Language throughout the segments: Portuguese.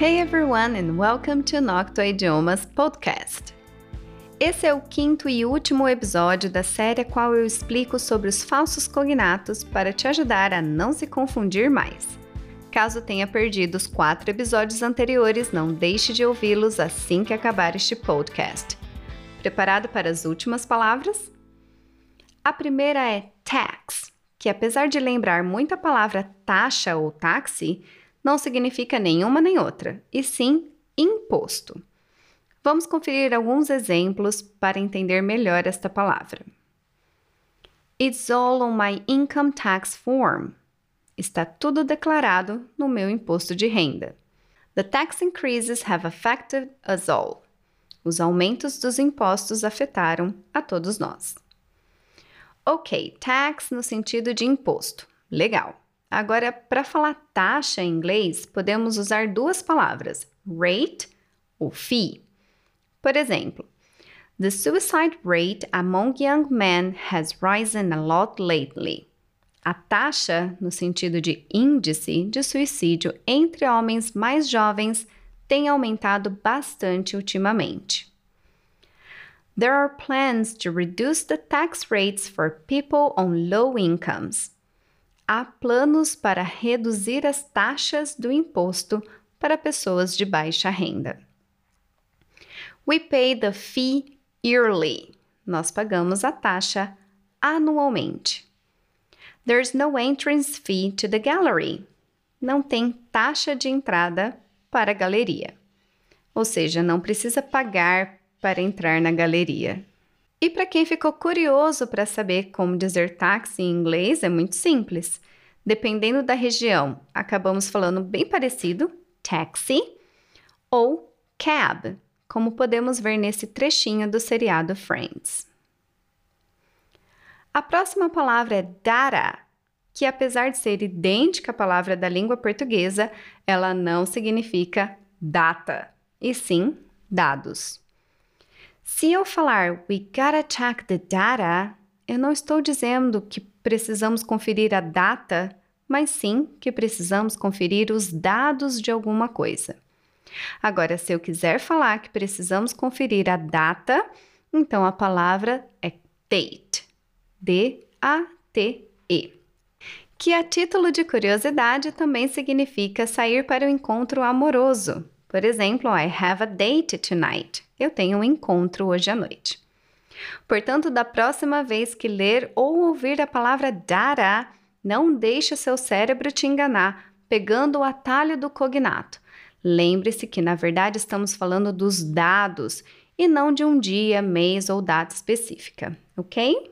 Hey everyone and welcome to Nocto Idiomas Podcast. Esse é o quinto e último episódio da série a qual eu explico sobre os falsos cognatos para te ajudar a não se confundir mais. Caso tenha perdido os quatro episódios anteriores, não deixe de ouvi-los assim que acabar este podcast. Preparado para as últimas palavras? A primeira é tax, que apesar de lembrar muito a palavra taxa ou táxi, não significa nenhuma nem outra, e sim imposto. Vamos conferir alguns exemplos para entender melhor esta palavra. It's all on my income tax form. Está tudo declarado no meu imposto de renda. The tax increases have affected us all. Os aumentos dos impostos afetaram a todos nós. Ok, tax no sentido de imposto. Legal. Agora, para falar taxa em inglês, podemos usar duas palavras, rate ou fee. Por exemplo, the suicide rate among young men has risen a lot lately. A taxa, no sentido de índice de suicídio entre homens mais jovens, tem aumentado bastante ultimamente. There are plans to reduce the tax rates for people on low incomes há planos para reduzir as taxas do imposto para pessoas de baixa renda. We pay the fee yearly. Nós pagamos a taxa anualmente. There's no entrance fee to the gallery. Não tem taxa de entrada para a galeria. Ou seja, não precisa pagar para entrar na galeria. E para quem ficou curioso para saber como dizer táxi em inglês, é muito simples. Dependendo da região, acabamos falando bem parecido, taxi ou cab, como podemos ver nesse trechinho do seriado Friends. A próxima palavra é data, que apesar de ser idêntica à palavra da língua portuguesa, ela não significa data, e sim dados. Se eu falar we gotta check the data, eu não estou dizendo que precisamos conferir a data, mas sim que precisamos conferir os dados de alguma coisa. Agora, se eu quiser falar que precisamos conferir a data, então a palavra é date. D-A-T-E. Que a título de curiosidade também significa sair para o um encontro amoroso. Por exemplo, I have a date tonight. Eu tenho um encontro hoje à noite. Portanto, da próxima vez que ler ou ouvir a palavra data, não deixe seu cérebro te enganar, pegando o atalho do cognato. Lembre-se que, na verdade, estamos falando dos dados e não de um dia, mês ou data específica, ok?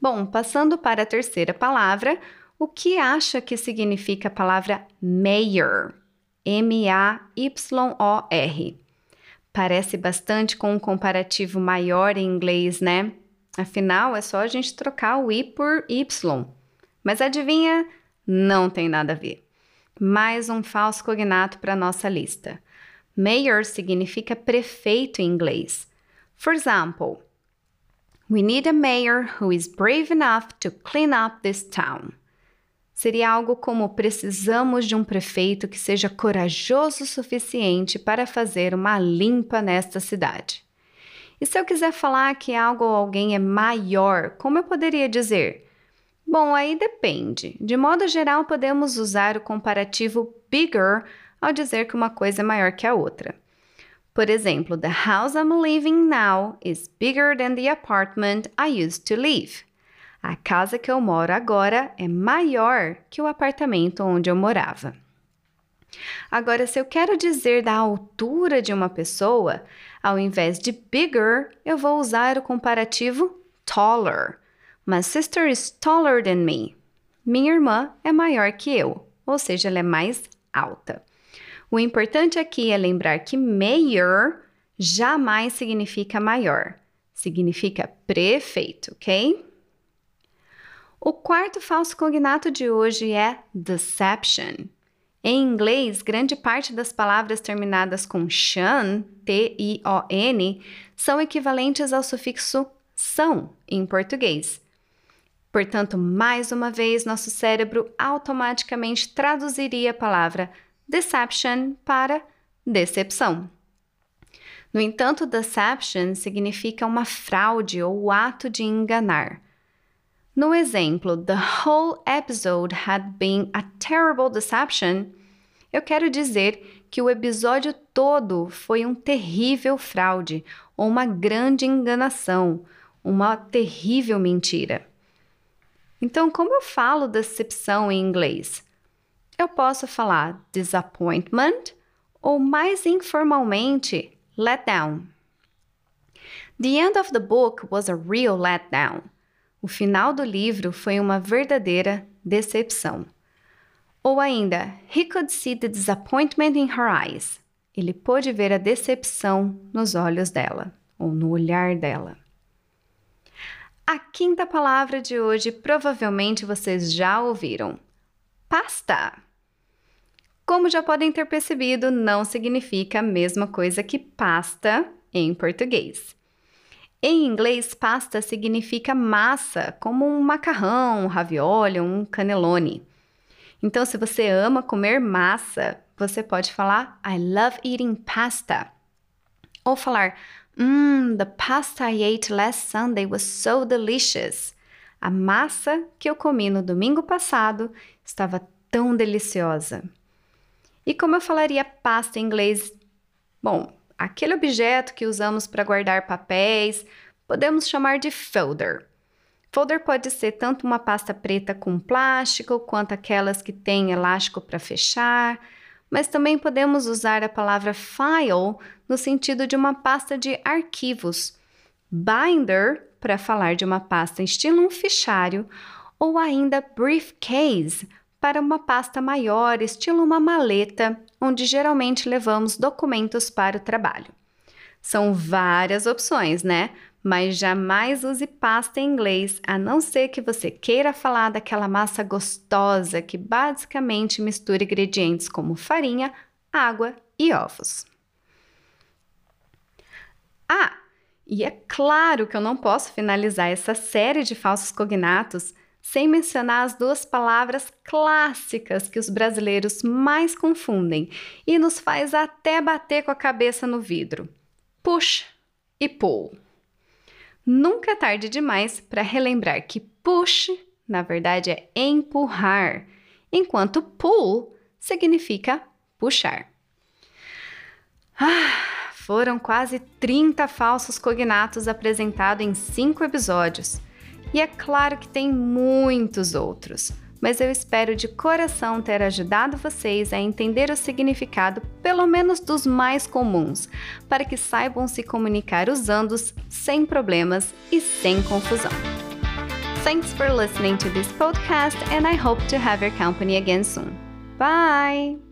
Bom, passando para a terceira palavra, o que acha que significa a palavra mayor? M-A-Y-O-R. Parece bastante com um comparativo maior em inglês, né? Afinal, é só a gente trocar o I por Y. Mas adivinha? Não tem nada a ver. Mais um falso cognato para nossa lista. Mayor significa prefeito em inglês. For example, we need a mayor who is brave enough to clean up this town seria algo como: precisamos de um prefeito que seja corajoso o suficiente para fazer uma limpa nesta cidade. E se eu quiser falar que algo ou alguém é maior, como eu poderia dizer? Bom, aí depende. De modo geral, podemos usar o comparativo bigger ao dizer que uma coisa é maior que a outra. Por exemplo, the house I'm living now is bigger than the apartment I used to live. A casa que eu moro agora é maior que o apartamento onde eu morava. Agora, se eu quero dizer da altura de uma pessoa, ao invés de bigger, eu vou usar o comparativo taller. My sister is taller than me. Minha irmã é maior que eu, ou seja, ela é mais alta. O importante aqui é lembrar que mayor jamais significa maior, significa prefeito, ok? O quarto falso cognato de hoje é deception. Em inglês, grande parte das palavras terminadas com shan, T-I-O-N, são equivalentes ao sufixo são em português. Portanto, mais uma vez, nosso cérebro automaticamente traduziria a palavra deception para decepção. No entanto, deception significa uma fraude ou ato de enganar. No exemplo, the whole episode had been a terrible deception, eu quero dizer que o episódio todo foi um terrível fraude ou uma grande enganação, uma terrível mentira. Então, como eu falo decepção em inglês? Eu posso falar disappointment ou mais informalmente, letdown. The end of the book was a real letdown. O final do livro foi uma verdadeira decepção. Ou ainda, he could see the disappointment in her eyes. Ele pôde ver a decepção nos olhos dela, ou no olhar dela. A quinta palavra de hoje provavelmente vocês já ouviram: pasta. Como já podem ter percebido, não significa a mesma coisa que pasta em português. Em inglês, pasta significa massa, como um macarrão, um ravioli, um cannelloni. Então, se você ama comer massa, você pode falar I love eating pasta. Ou falar Mmm, the pasta I ate last Sunday was so delicious. A massa que eu comi no domingo passado estava tão deliciosa. E como eu falaria pasta em inglês? Bom, aquele objeto que usamos para guardar papéis, podemos chamar de folder. Folder pode ser tanto uma pasta preta com plástico, quanto aquelas que têm elástico para fechar, mas também podemos usar a palavra file no sentido de uma pasta de arquivos, binder para falar de uma pasta estilo um fichário, ou ainda briefcase para uma pasta maior, estilo uma maleta, onde geralmente levamos documentos para o trabalho. São várias opções, né? mas jamais use pasta em inglês, a não ser que você queira falar daquela massa gostosa que basicamente mistura ingredientes como farinha, água e ovos. Ah, e é claro que eu não posso finalizar essa série de falsos cognatos sem mencionar as duas palavras clássicas que os brasileiros mais confundem e nos faz até bater com a cabeça no vidro: push e pull. Nunca é tarde demais para relembrar que push, na verdade, é empurrar, enquanto pull significa puxar. Ah, foram quase 30 falsos cognatos apresentados em cinco episódios. E é claro que tem muitos outros mas eu espero de coração ter ajudado vocês a entender o significado, pelo menos dos mais comuns, para que saibam se comunicar usando-os sem problemas e sem confusão. Thanks for listening to this podcast, and I hope to have your company again soon. Bye!